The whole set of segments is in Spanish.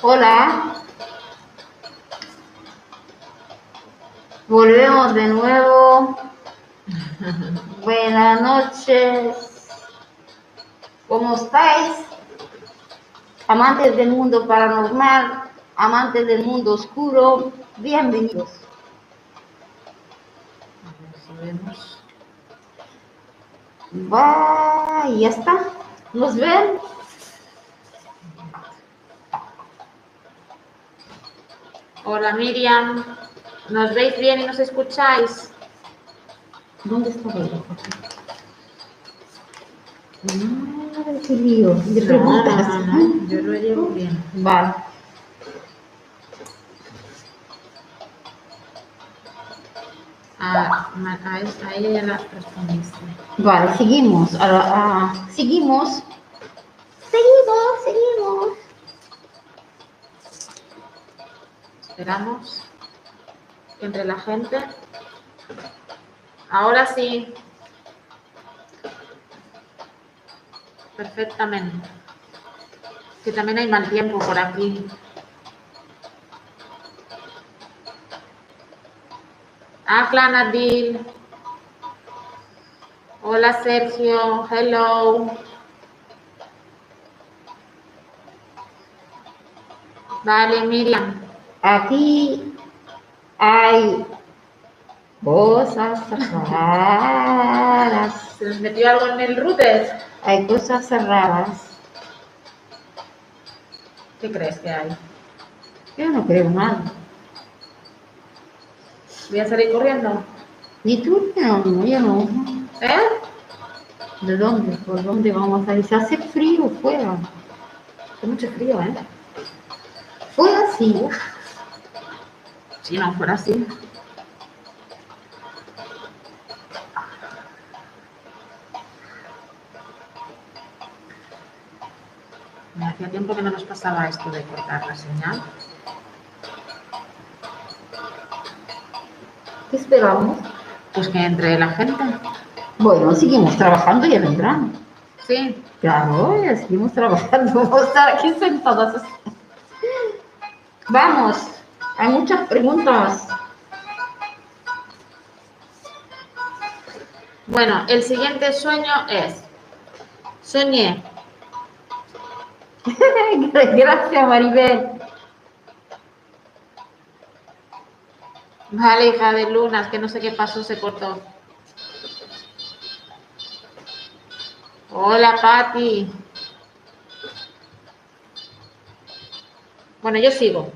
Hola. Volvemos de nuevo. Buenas noches. ¿Cómo estáis? Amantes del mundo paranormal, amantes del mundo oscuro, bienvenidos. Vemos. Va, ya está. ¿Nos ven? Hola Miriam, ¿nos veis bien y nos escucháis? ¿Dónde está? Madre, qué lío. De No, preguntas. no, no, yo lo llevo bien. Vale. A, ma- a, es- a ella ya la respondiste. Vale, seguimos. Seguimos. Seguimos, seguimos. Esperamos entre la gente. Ahora sí. Perfectamente. Que también hay mal tiempo por aquí. Ahlan Adil. Hola Sergio. Hello. Vale, Miriam. Aquí hay cosas raras. ¿Se les metió algo en el router? Hay cosas raras. ¿Qué crees que hay? Yo no creo nada. Voy a salir corriendo. Ni tú, no, no, yo no. ¿Eh? ¿De dónde? ¿Por dónde vamos a ir? Se hace frío fuera. Hace mucho frío, ¿eh? Fuera sí. Si no fuera así. Me hacía tiempo que no nos pasaba esto de cortar la señal. ¿Qué esperamos? Pues que entre la gente. Bueno, seguimos trabajando y ya vendrán. Sí. Claro, ya seguimos trabajando. Vamos a estar aquí sentadas. así. Vamos, hay muchas preguntas. Bueno, el siguiente sueño es. Soñé. Gracias, Maribel. Vale, hija de lunas, que no sé qué pasó, se cortó. Hola, Patti. Bueno, yo sigo.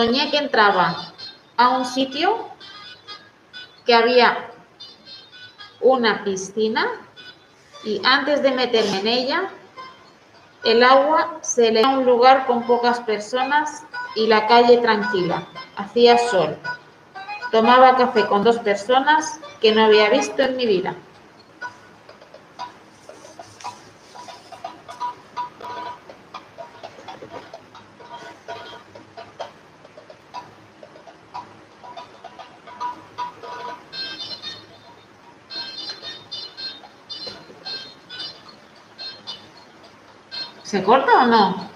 Soñé que entraba a un sitio que había una piscina y antes de meterme en ella, el agua se le a un lugar con pocas personas y la calle tranquila. Hacía sol. Tomaba café con dos personas que no había visto en mi vida. O no?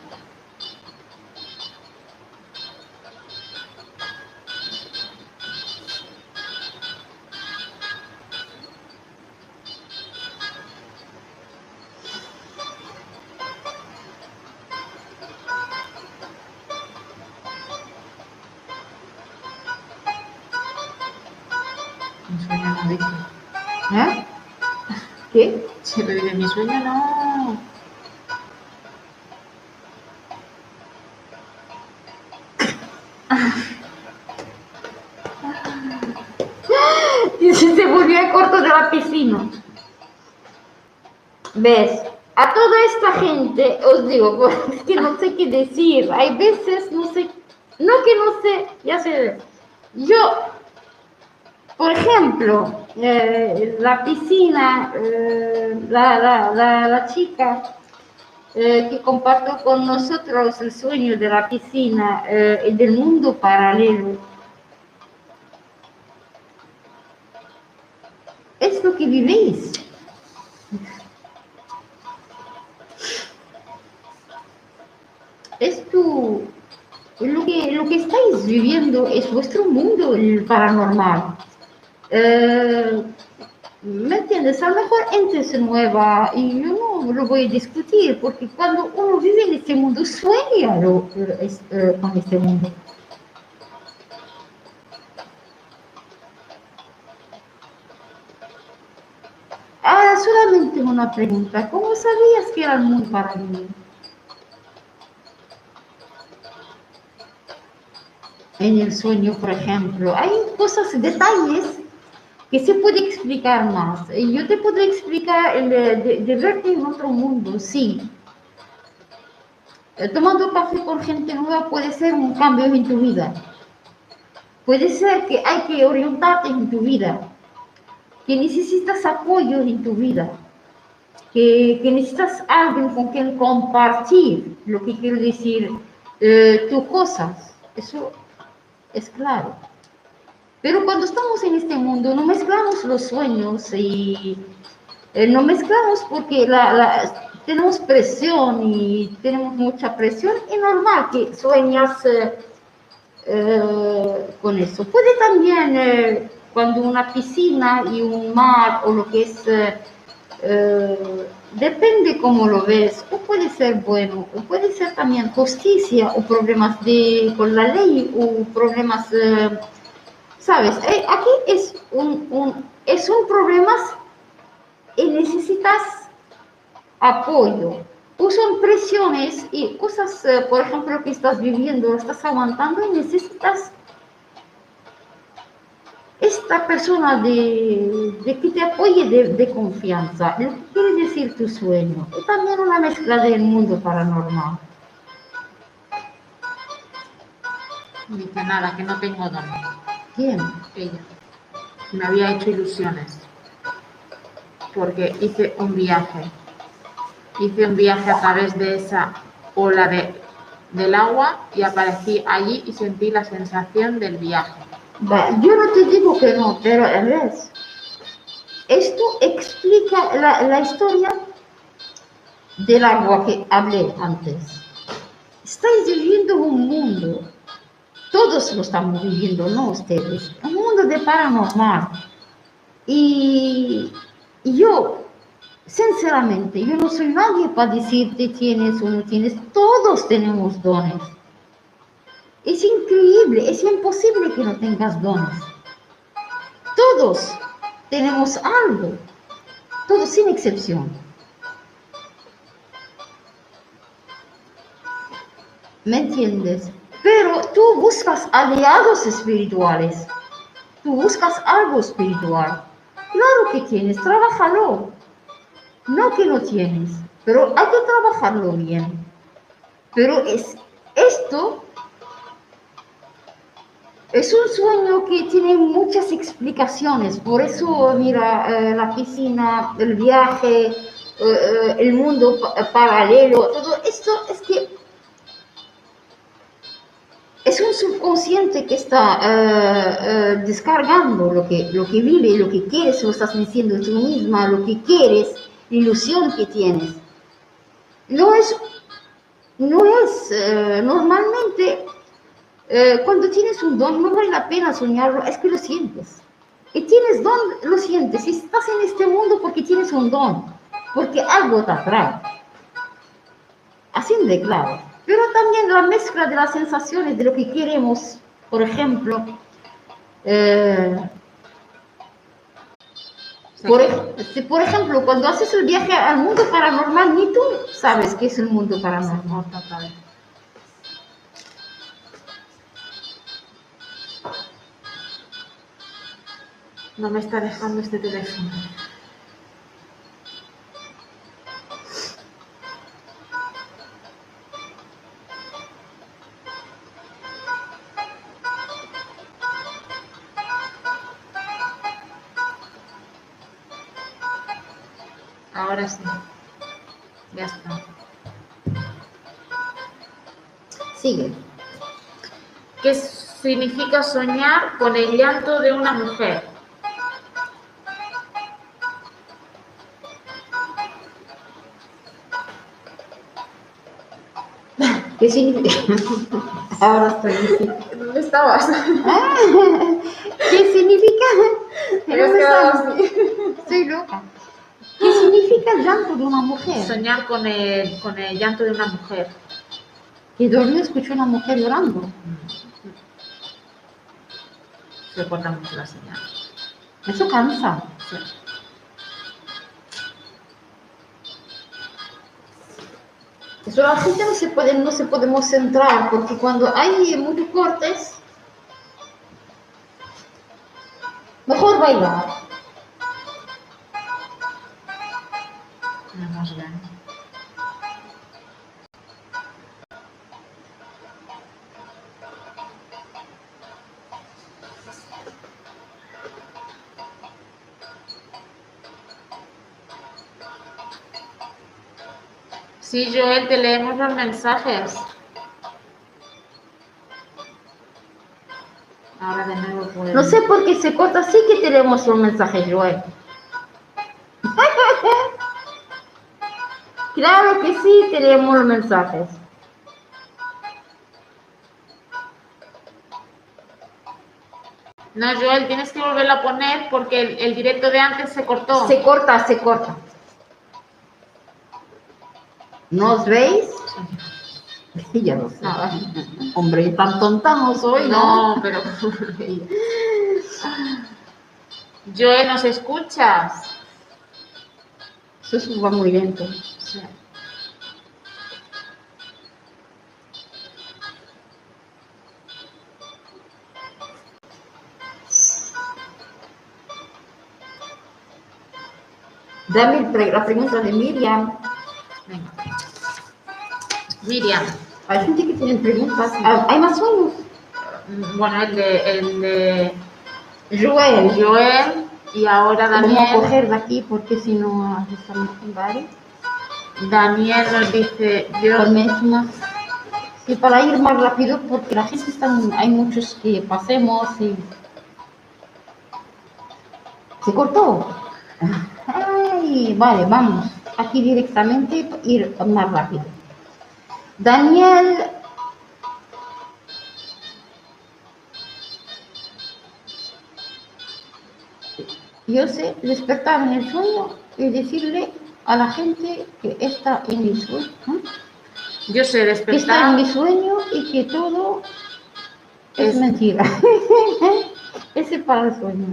Mi sueño no dice. ¿Eh? ¿Qué? Lo dice mi sueño, no. ¿Ves? A toda esta gente, os digo, pues, es que no sé qué decir. Hay veces, no sé, no que no sé, ya sé. Yo, por ejemplo, eh, la piscina, eh, la, la, la, la chica eh, que compartió con nosotros el sueño de la piscina eh, y del mundo paralelo. Es lo que vivéis. Lo que, lo que estáis viviendo es vuestro mundo el paranormal. Eh, ¿Me entiendes? A lo mejor entes nueva y yo no lo voy a discutir porque cuando uno vive en este mundo sueña lo, eh, con este mundo. Ah, solamente una pregunta. ¿Cómo sabías que era el mundo para mí? En el sueño, por ejemplo, hay cosas, detalles que se puede explicar más. Yo te puedo explicar el de, verte en otro mundo, sí. Eh, tomando café con gente nueva puede ser un cambio en tu vida. Puede ser que hay que orientarte en tu vida, que necesitas apoyo en tu vida, que, que necesitas alguien con quien compartir lo que quiero decir, eh, tus cosas. Eso es claro. Pero cuando estamos en este mundo no mezclamos los sueños y eh, no mezclamos porque tenemos presión y tenemos mucha presión. Es normal que sueñas eh, eh, con eso. Puede también cuando una piscina y un mar o lo que es, depende cómo lo ves, o puede ser bueno, o puede ser también justicia o problemas de, con la ley o problemas Sabes, eh, aquí es un, es un problema y necesitas apoyo. O son presiones y cosas, eh, por ejemplo, que estás viviendo, estás aguantando y necesitas esta persona de, que te apoye de, confianza, lo que quiere decir tu sueño. Y también una mezcla del mundo paranormal. Dice nada, que no tengo don. ¿Quién? Ella. Me había hecho ilusiones. Porque hice un viaje. Hice un viaje a través de esa ola de, del agua y aparecí allí y sentí la sensación del viaje. Yo no te digo que no, pero ves, esto explica la, la historia del agua que hablé antes. Estáis viviendo un mundo todos lo estamos viviendo, no ustedes. Un mundo de paranormal. Y, yo, sinceramente, yo no soy nadie para decirte tienes o no tienes. Todos tenemos dones. Es increíble, es imposible que no tengas dones. Todos tenemos algo. Todos sin excepción. ¿Me entiendes? Pero tú buscas aliados espirituales. Tú buscas algo espiritual. Claro que tienes, trabájalo. No que no tienes, pero hay que trabajarlo bien. Pero es esto es un sueño que tiene muchas explicaciones. Por eso, mira, eh, la piscina, el viaje, eh, eh, el mundo paralelo, todo esto es que es un subconsciente que está eh, eh, descargando lo que, lo que vive, lo que quieres, lo estás diciendo tú misma, lo que quieres, la ilusión que tienes. No es, no es eh, normalmente, cuando tienes un don, no vale la pena soñarlo, es que lo sientes. Y tienes don, lo sientes. Y estás en este mundo porque tienes un don, porque algo te atrae. Así de claro pero también la mezcla de las sensaciones de lo que queremos, por ejemplo, eh, por, ejemplo, cuando haces el viaje al mundo paranormal, ni tú sabes qué es el mundo paranormal. No me está dejando este teléfono. Ahora sí. Ya está. Sigue. ¿Qué significa soñar con el llanto de una mujer? ¿Qué significa? Ahora estoy. ¿Dónde estabas? Ah, ¿Qué significa? Así. Estoy loca. ¿Qué significa el llanto de una mujer? Soñar con el, con el llanto de una mujer. Que dormí escuché una mujer llorando. Se corta mucho la señal. Eso cansa. Sí. Eso la gente no se puede, no se podemos centrar porque cuando hay muchos cortes, mejor bailar. Sí, Joel, te leemos los mensajes. Ahora de nuevo puedo. No sé por qué se corta, sí que tenemos un mensaje, Joel. claro que sí tenemos los mensajes. No, Joel, tienes que volverlo a poner porque el, el directo de antes se cortó. Se corta, se corta. ¿Nos veis? Sí, ya lo sé. No. Hombre, tan tonta no soy, ¿no? No, pero. Joel, ¿nos escuchas? Eso va muy lento. Sí. Dame la pregunta de Miriam. Venga. Miriam. Hay gente que tiene preguntas. Ah, ¿Hay más sueños? Mm, Bueno, el de, el de Joel. Joel y ahora Vamos a Daniel. coger de aquí porque si no estamos en varios. Daniel nos dice, yo más. Y para ir más rápido porque la gente está, hay muchos que pasemos y... ¿Se cortó? Ay, vale, vamos. Aquí directamente ir más rápido. Daniel Yo sé despertar en el sueño y decirle a la gente que está en mi sueño, yo sé que está en despertar. mi sueño y que todo es, Es- mentira. Ese para el sueño.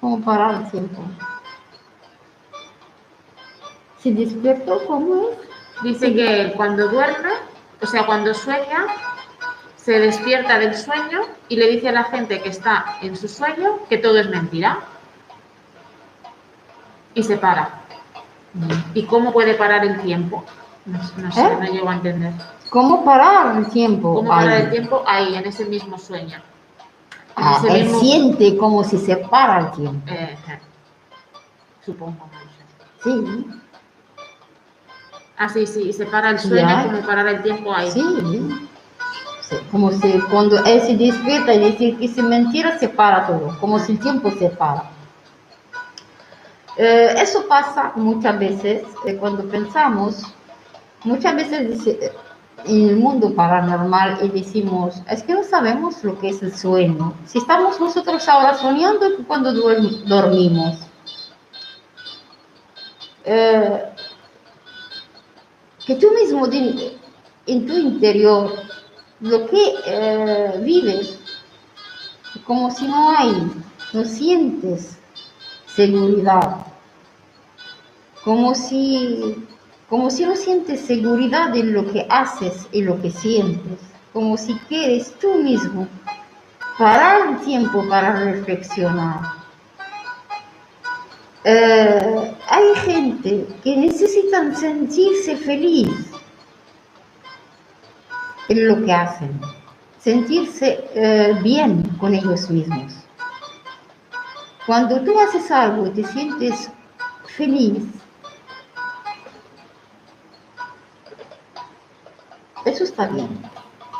Como parar el tiempo. Si despierto, ¿cómo es? Dice que cuando duerme, o sea, cuando sueña, se despierta del sueño y le dice a la gente que está en su sueño que todo es mentira. Y se para. ¿Y cómo puede parar el tiempo? No, no sé, ¿Eh? no llego a entender. ¿Cómo parar el tiempo? ¿Cómo parar Ahí. el tiempo? Ahí, en ese mismo sueño. En Ah, ese él mismo- siente como si se para el tiempo. Eh, eh, supongo, no sé. Sí, Ah, sí, se para el sueño Ya. como parar el tiempo ahí. sí. Como si cuando él se despierta y dice que es mentira, se para todo, como si el tiempo se para. Eh, eso pasa muchas veces eh, cuando pensamos, muchas veces dice, eh, en el mundo paranormal y decimos, es que no sabemos lo que es el sueño. Si estamos nosotros ahora soñando cuando duerm- dormimos. Eh, que tú mismo en tu interior lo que eh, vives, como si no hay, no sientes seguridad, como si, como si no sientes seguridad en lo que haces y lo que sientes, como si quieres tú mismo parar el tiempo para reflexionar. Eh, hay gente que necesitan sentirse feliz en lo que hacen, sentirse eh, bien con ellos mismos. Cuando tú haces algo y te sientes feliz, eso está bien.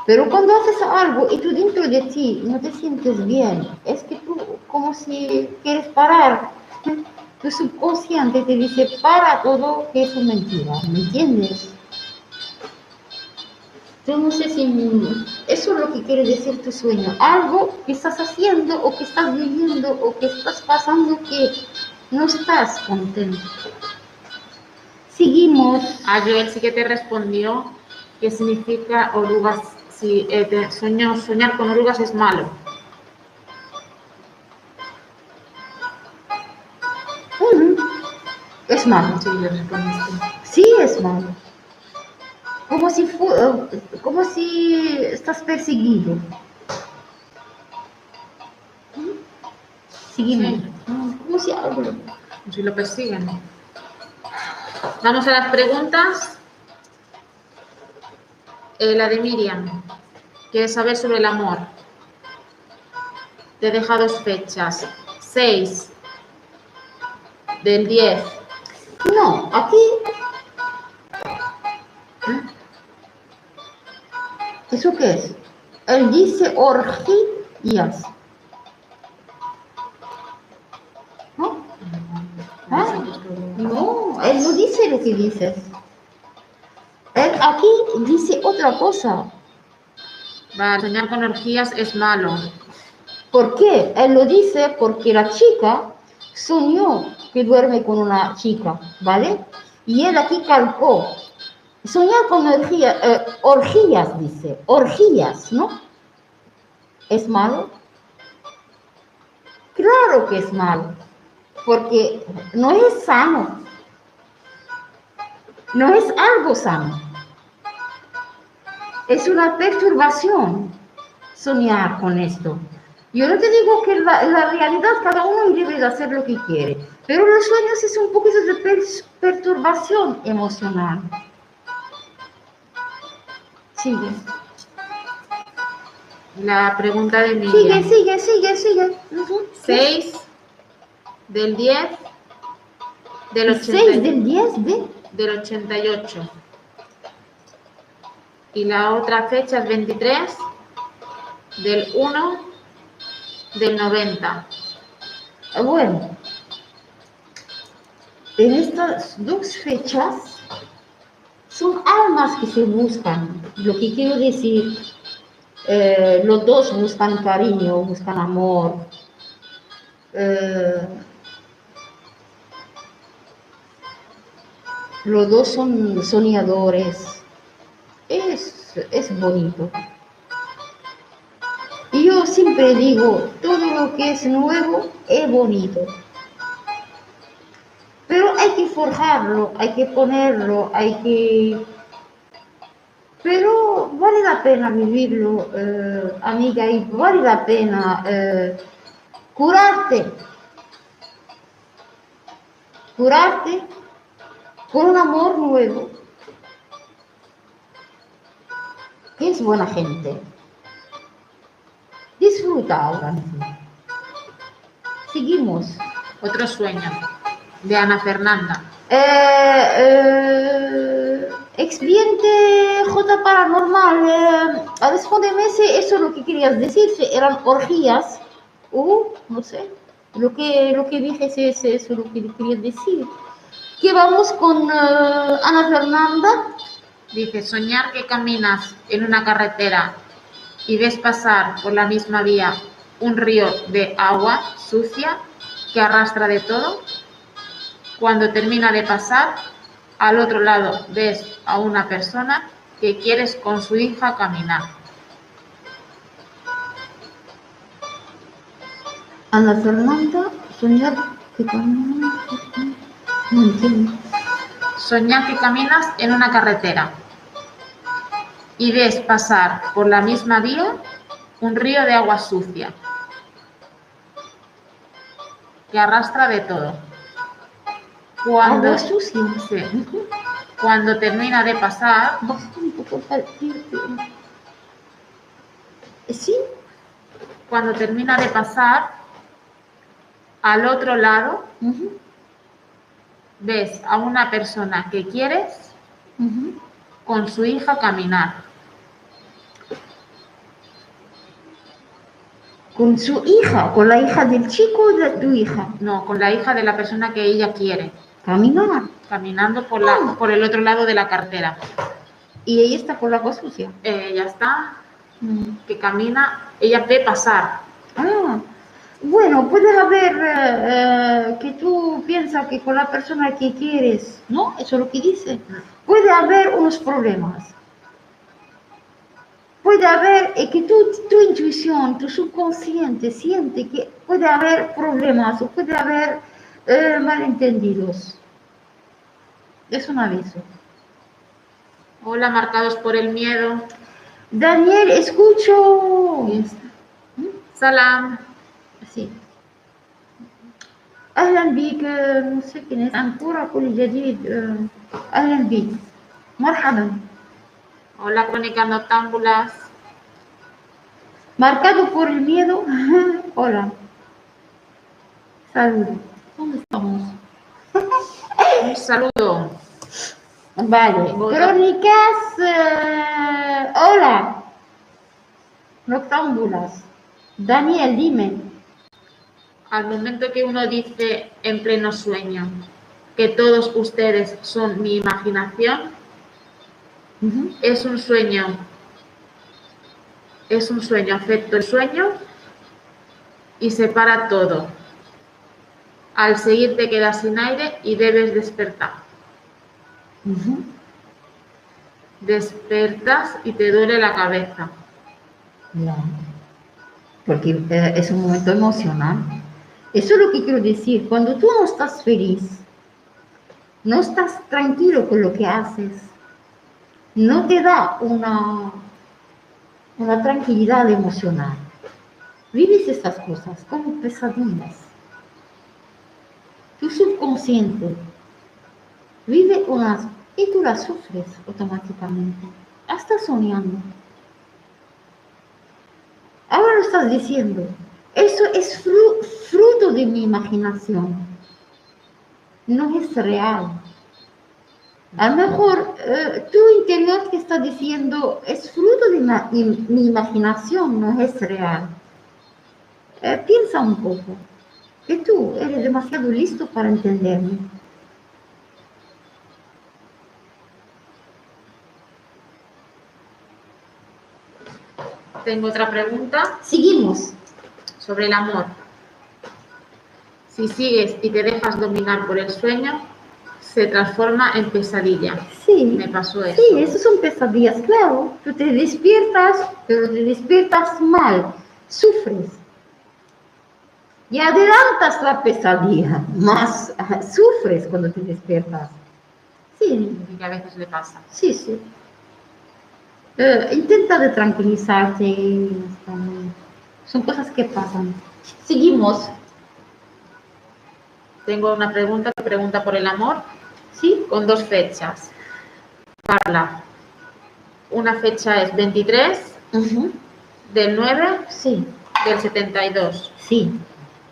Pero cuando haces algo y tú dentro de ti no te sientes bien, es que tú como si quieres parar. Tu subconsciente te dice, para todo, que es mentira, ¿me entiendes? Yo no sé si eso es lo que quiere decir tu sueño. Algo que estás haciendo o que estás viviendo o que estás pasando que no estás contento. Seguimos. A Joel sí que te respondió que significa orugas. Eh, soñar con orugas es malo. Es malo. Sí, le respondiste. Sí, es malo. Como si, fu- eh, como si estás perseguido. Seguimos. Sí. Como si algo. Si lo persiguen. Vamos a las preguntas. Eh, la de Miriam. Quiere saber sobre el amor. Te deja dos fechas. 6 del 10. No, aquí. ¿Eh? ¿Eso qué es? Él dice orgías. ¿No? Ah, no, él no dice lo que dices. Él aquí dice otra cosa. Vale, soñar con orgías es malo. ¿Por qué? Él lo dice porque la chica soñó que duerme con una chica, ¿vale? Y él aquí calcó. Soñar con eh, orgías, dice. Orgías, ¿no? ¿Es malo? Claro que es malo. Porque no es sano. No es algo sano. Es una perturbación soñar con esto. Yo no te digo que la, la realidad cada uno debe de hacer lo que quiere, pero los sueños es un poquito de per- perturbación emocional. Sigue, La pregunta de sigue, Miriam. sigue, sigue, sigue. Ujú. 6 del 10 del, El 6 80 del 10 de... del 88. Y la otra fecha es 23 del 1 del 90. Ah, Bueno, en estas dos fechas son almas que se buscan. Lo que quiero decir, eh, los dos buscan cariño, buscan amor. Eh, los dos son soñadores. Es, es bonito. Siempre digo, todo lo que es nuevo es bonito. Pero hay que forjarlo, hay que ponerlo, hay que... Pero vale la pena vivirlo, eh, amiga, y vale la pena eh, curarte. Curarte con un amor nuevo. Que es buena gente. Disfruta ahora mismo. Seguimos. Otro sueño de Ana Fernanda. Eh, eh, expediente J paranormal. Eh, respóndeme si eso es lo que querías decir, si eran orgías o no sé. Lo que, lo que dije, si es eso lo que querías decir. Que vamos con eh, Ana Fernanda. Dice, soñar que caminas en una carretera y ves pasar por la misma vía un río de agua sucia que arrastra de todo. Cuando termina de pasar, al otro lado ves a una persona que quieres con su hija caminar. Ana Fernanda, soñar que camina. No entiendo. Soñar que caminas en una carretera y ves pasar por la misma vía un río de agua sucia que arrastra de todo. Cuando, Agua sucia. sí, cuando termina de pasar. Sí, cuando termina de pasar, al otro lado ves a una persona que quieres. Con su hija caminar. con su hija, con la hija del chico o de tu hija. No, con la hija de la persona que ella quiere, Caminar. caminando por, la, por el otro lado de la cartera. Y ella está por la agua sucia. Ya está, Mm. que camina, ella ve pasar. Ah, bueno, puede haber eh, eh, que tú piensas que con la persona que quieres, ¿no? Eso es lo que dice. Puede haber unos problemas. Puede haber eh, que tu, tu intuición, tu subconsciente siente que puede haber problemas o puede haber eh, malentendidos. Es un aviso. Hola, marcados por el miedo. Daniel, escucho. Salam. Sí. أهلا بك آه، مسكنة أنكورة كل جديد آه، أهلا بك مرحبا Hola, crónicas noctámbulas. Marcado por el miedo. Hola. Saludos. ¿Dónde estamos? Un saludo. Vale. Hola. Crónicas. eh, hola. Noctámbulas. Daniel, dime. Al momento que uno dice en pleno sueño que todos ustedes son mi imaginación, es un sueño. Es un sueño, afecto el sueño y separa todo. Al seguir te quedas sin aire y debes despertar. Despertas y te duele la cabeza. Porque eh, es un momento emocional. Eso es lo que quiero decir. Cuando tú no estás feliz, no estás tranquilo con lo que haces, no te da una, una tranquilidad emocional. Vives esas cosas como pesadillas. Tu subconsciente vive unas y tú las sufres automáticamente. Hasta soñando. Ahora lo estás diciendo. Eso es fru- fruto de mi imaginación. No es real. A lo mejor eh, tu interior que está diciendo es fruto de mi imaginación, no es real. Eh, piensa un poco, que tú eres demasiado listo para entenderme. Tengo otra pregunta Seguimos. Sobre el amor. Si sigues y te dejas dominar por el sueño, se transforma en pesadilla. Sí. Me pasó eso. Sí, eso son pesadillas, claro. Tú te despiertas, pero te despiertas mal, sufres. Y adelantas la pesadilla, más sufres cuando te despiertas. Sí, Y que a veces le pasa. sí, sí. Eh, intenta de tranquilizarte. Son cosas que pasan. Seguimos, Tengo una pregunta que pregunta por el amor ¿sí? con dos fechas. Carla, una fecha es 23 Ujú. del 9 Sí, del 72. sí.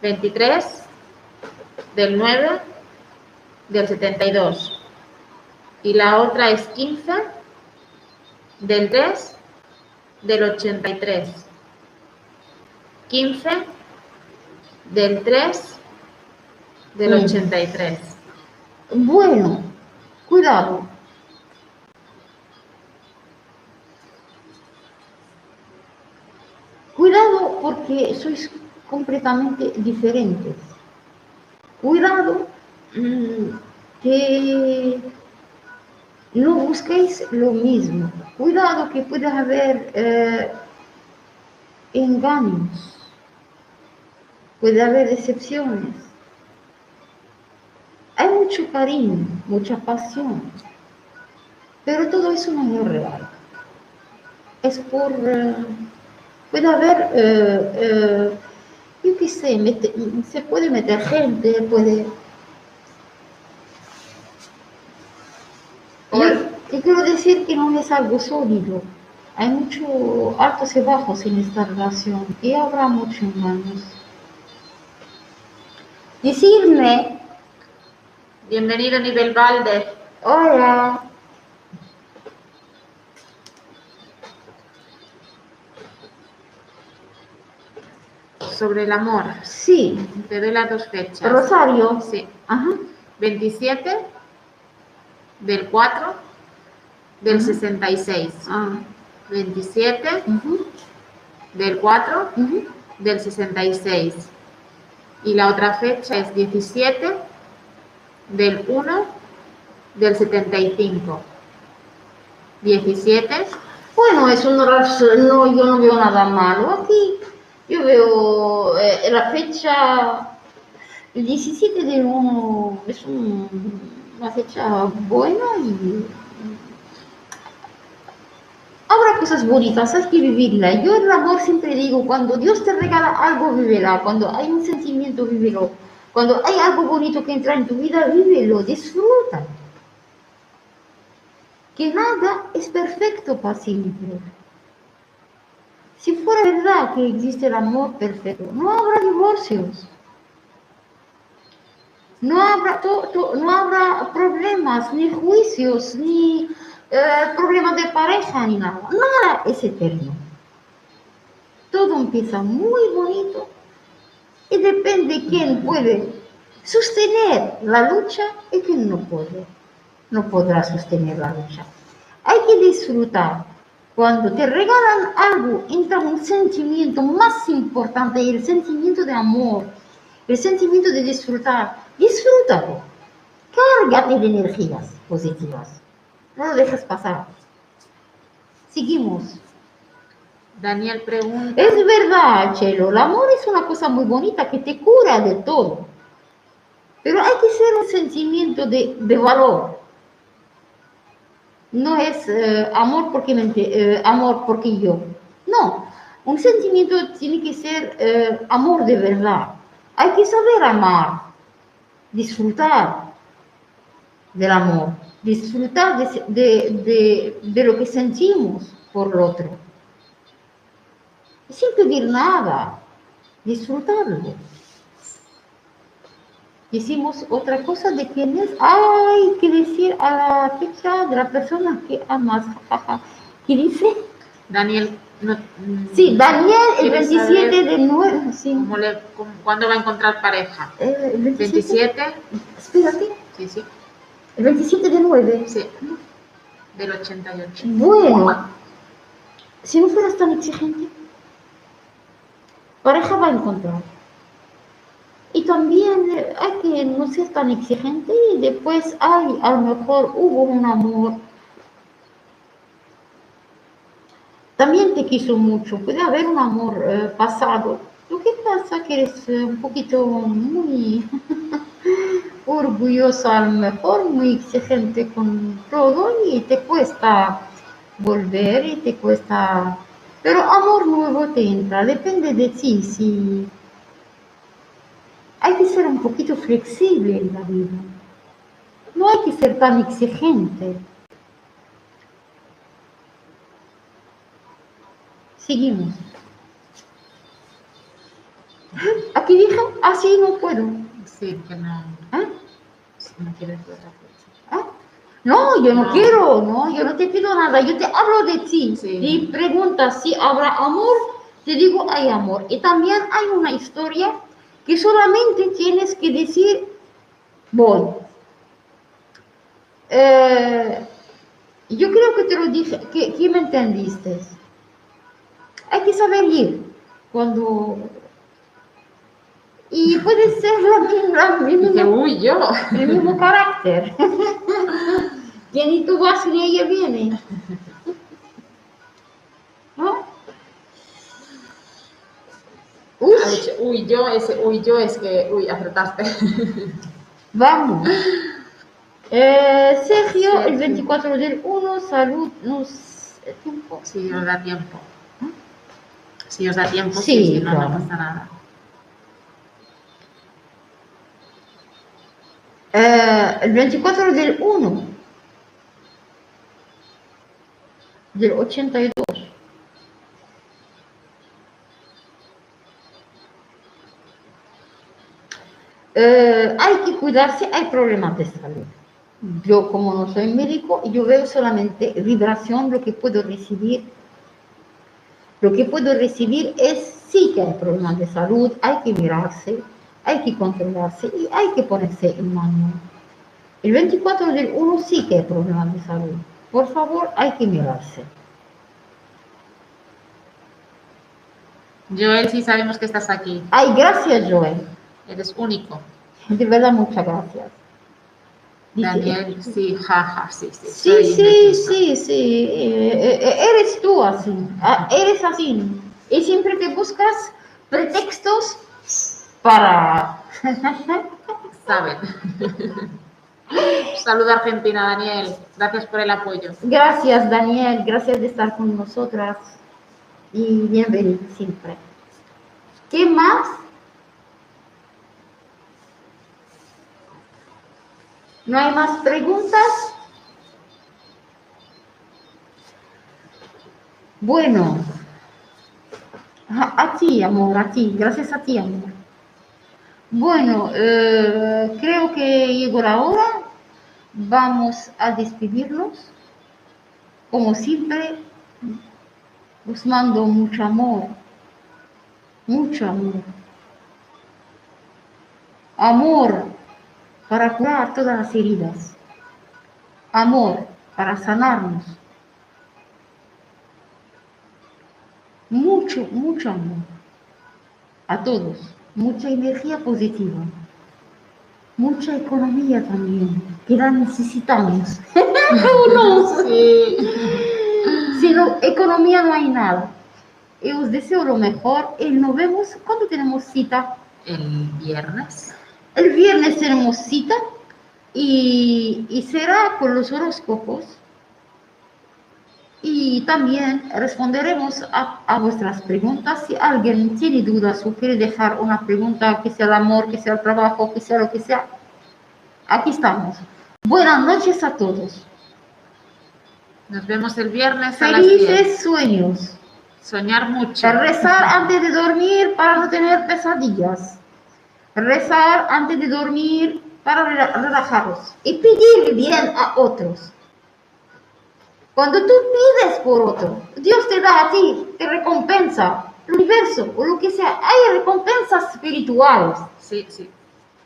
23 del 9 del 72. Y la otra es 15 del 3 del 83. 15 del 3 del Mm. 83. Bueno, cuidado. Cuidado porque sois completamente diferentes. Cuidado mm, que no busquéis lo mismo. Cuidado que puede haber eh, engaños. Puede haber decepciones. Hay mucho cariño, mucha pasión, pero todo eso no es real. Es por... eh, puede haber, eh, eh, yo qué sé, mete- se puede meter gente, puede... Yo, quiero decir que no es algo sólido. Hay mucho altos y bajos en esta relación y habrá muchos engaños. Decirme Bienvenido Nivel Valde. Hola. Sobre el amor. Sí. Te doy las dos fechas. Rosario. Sí. Ajá. 27 del 4 del Ujú. 66, Ah, 27 ujú, del 4 ujú. del 66. Y la otra fecha es 17 del 1 del 75. 17 Bueno, es razón, no, yo no veo nada malo aquí. Yo veo eh, la fecha, el 17 del 1 es un- una fecha buena y habrá cosas bonitas, hay que vivirla. Yo el amor siempre digo, cuando Dios te regala algo, vívela. Cuando hay un sentimiento, vívelo. Cuando hay algo bonito que entra en tu vida, vívelo, disfruta que nada es perfecto para siempre. Si fuera verdad que existe el amor perfecto, no habrá divorcios, no habrá, to- no habrá problemas, ni juicios, ni eh, problemas de pareja, ni nada. Nada es eterno. Todo empieza muy bonito y depende quién puede sostener la lucha y quién no puede no podrá sostener la lucha. Hay que disfrutar. Cuando te regalan algo, entra un sentimiento más importante, el sentimiento de amor, el sentimiento de disfrutar. Disfrútalo. Cárgate de energías positivas. No lo dejes pasar. Seguimos. Daniel pregunta, Es verdad, Chelo, el amor es una cosa muy bonita que te cura de todo. Pero hay que ser un sentimiento de, de valor. No es eh, amor porque me eh, amor porque yo. No, un sentimiento tiene que ser eh, amor de verdad. Hay que saber amar, disfrutar del amor, disfrutar de, de- de- de lo que sentimos por el otro sin pedir nada, disfrutarlo. Hicimos otra cosa de quién es, hay que decir a la fecha de la persona que amas. ¿Qué dice? Daniel, no, mm, Sí, Daniel, el ¿quieres 27 saber de 9, sí. ¿Cuándo va a encontrar pareja? Eh, el 27, 27, espérate, sí, sí, el 27 de 9. sí, del 88. Bueno, si no fueras tan exigente, pareja va a encontrar. Y también eh, hay que no ser tan exigente y después hay, a lo mejor hubo un amor. También te quiso mucho, puede haber un amor eh, pasado. Lo que pasa que eres eh, un poquito muy orgullosa, a lo mejor muy exigente con todo y te cuesta volver y te cuesta... Pero amor nuevo te entra, depende de ti, si... Hay que ser un poquito flexible en la vida. No hay que ser tan exigente. Seguimos. Aquí dije, así no puedo. Sí, que no, ¿Ah? si no quieres ver otra fecha. ¿Ah? No, yo no, No. quiero, no, yo no te pido nada, yo te hablo de ti. Sí. Y preguntas si habrá amor, te digo hay amor. Y también hay una historia que solamente tienes que decir voy. Eh, yo creo que te lo dije, que, que me entendiste. Hay que saber ir cuando... Y puede ser la misma, Y uy, yo. el mismo carácter. que ni tú vas ni ella viene. ¿No? Uy, uy, yo, ese, uy, yo es que, uy, acertaste. vamos. Eh, Sergio, el Sergio. 24 del 1, salud, nos... tiempo. Si os da tiempo. Si os da tiempo, Sí, sí, si no, claro. no pasa nada. Eh, el 24 del 1, del 82. Eh, hay que cuidarse, hay problemas de salud. Yo como no soy médico, yo veo solamente vibración, lo que puedo recibir. Lo que puedo recibir es sí que hay problemas de salud, hay que mirarse, hay que controlarse y hay que ponerse en manual. El 24 del 1 sí que hay problemas de salud. Por favor, hay que mirarse. Joel, sí sabemos que estás aquí. Ay, gracias, Joel. Eres único. De verdad, muchas gracias. Dice- Daniel, sí, jaja, sí, sí. Sí, sí, sí, sí. eh, eh, eres tú así. ah, Eres así. Y siempre te buscas pretextos para... Saben. Saluda Argentina, Daniel. Gracias por el apoyo. Gracias, Daniel. Gracias de estar con nosotras. Y bienvenido siempre. ¿Qué más? ¿No hay más preguntas? Bueno, a, a ti, amor, a ti, gracias a ti, amor. Bueno, eh, creo que llegó la hora. Vamos a despedirnos. Como siempre, os mando mucho amor, mucho amor. Amor para curar todas las heridas. Amor para sanarnos. Mucho, mucho amor. A todos. Mucha energía positiva. Mucha economía también, que la necesitamos. Unos. Sí. Sin economía no hay nada. Y os deseo lo mejor y nos vemos cuando tenemos cita. El viernes. El viernes tenemos cita y, y será con los horóscopos. Y también responderemos a, a vuestras preguntas. Si alguien tiene dudas o quiere dejar una pregunta, que sea el amor, que sea el trabajo, que sea lo que sea, aquí estamos. Buenas noches a todos. Nos vemos el viernes a las 10. Felices sueños. Soñar mucho. Rezar antes de dormir para no tener pesadillas. Rezar antes de dormir para rela- relajaros. Y pedir bien a otros. Cuando tú pides por otro, Dios te da a ti, te recompensa. El universo o lo que sea, hay recompensas espirituales. Sí, sí.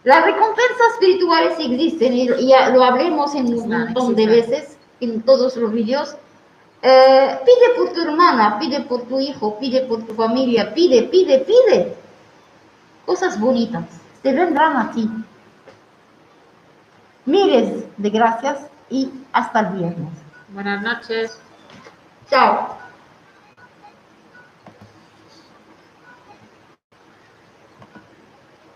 Las recompensas espirituales existen y lo hablemos en un montón de veces en todos los vídeos. Eh, pide por tu hermana, pide por tu hijo, pide por tu familia, pide, pide, pide. Cosas bonitas te vendrán a ti. Miles de gracias y hasta el viernes. Buenas noches. Chao.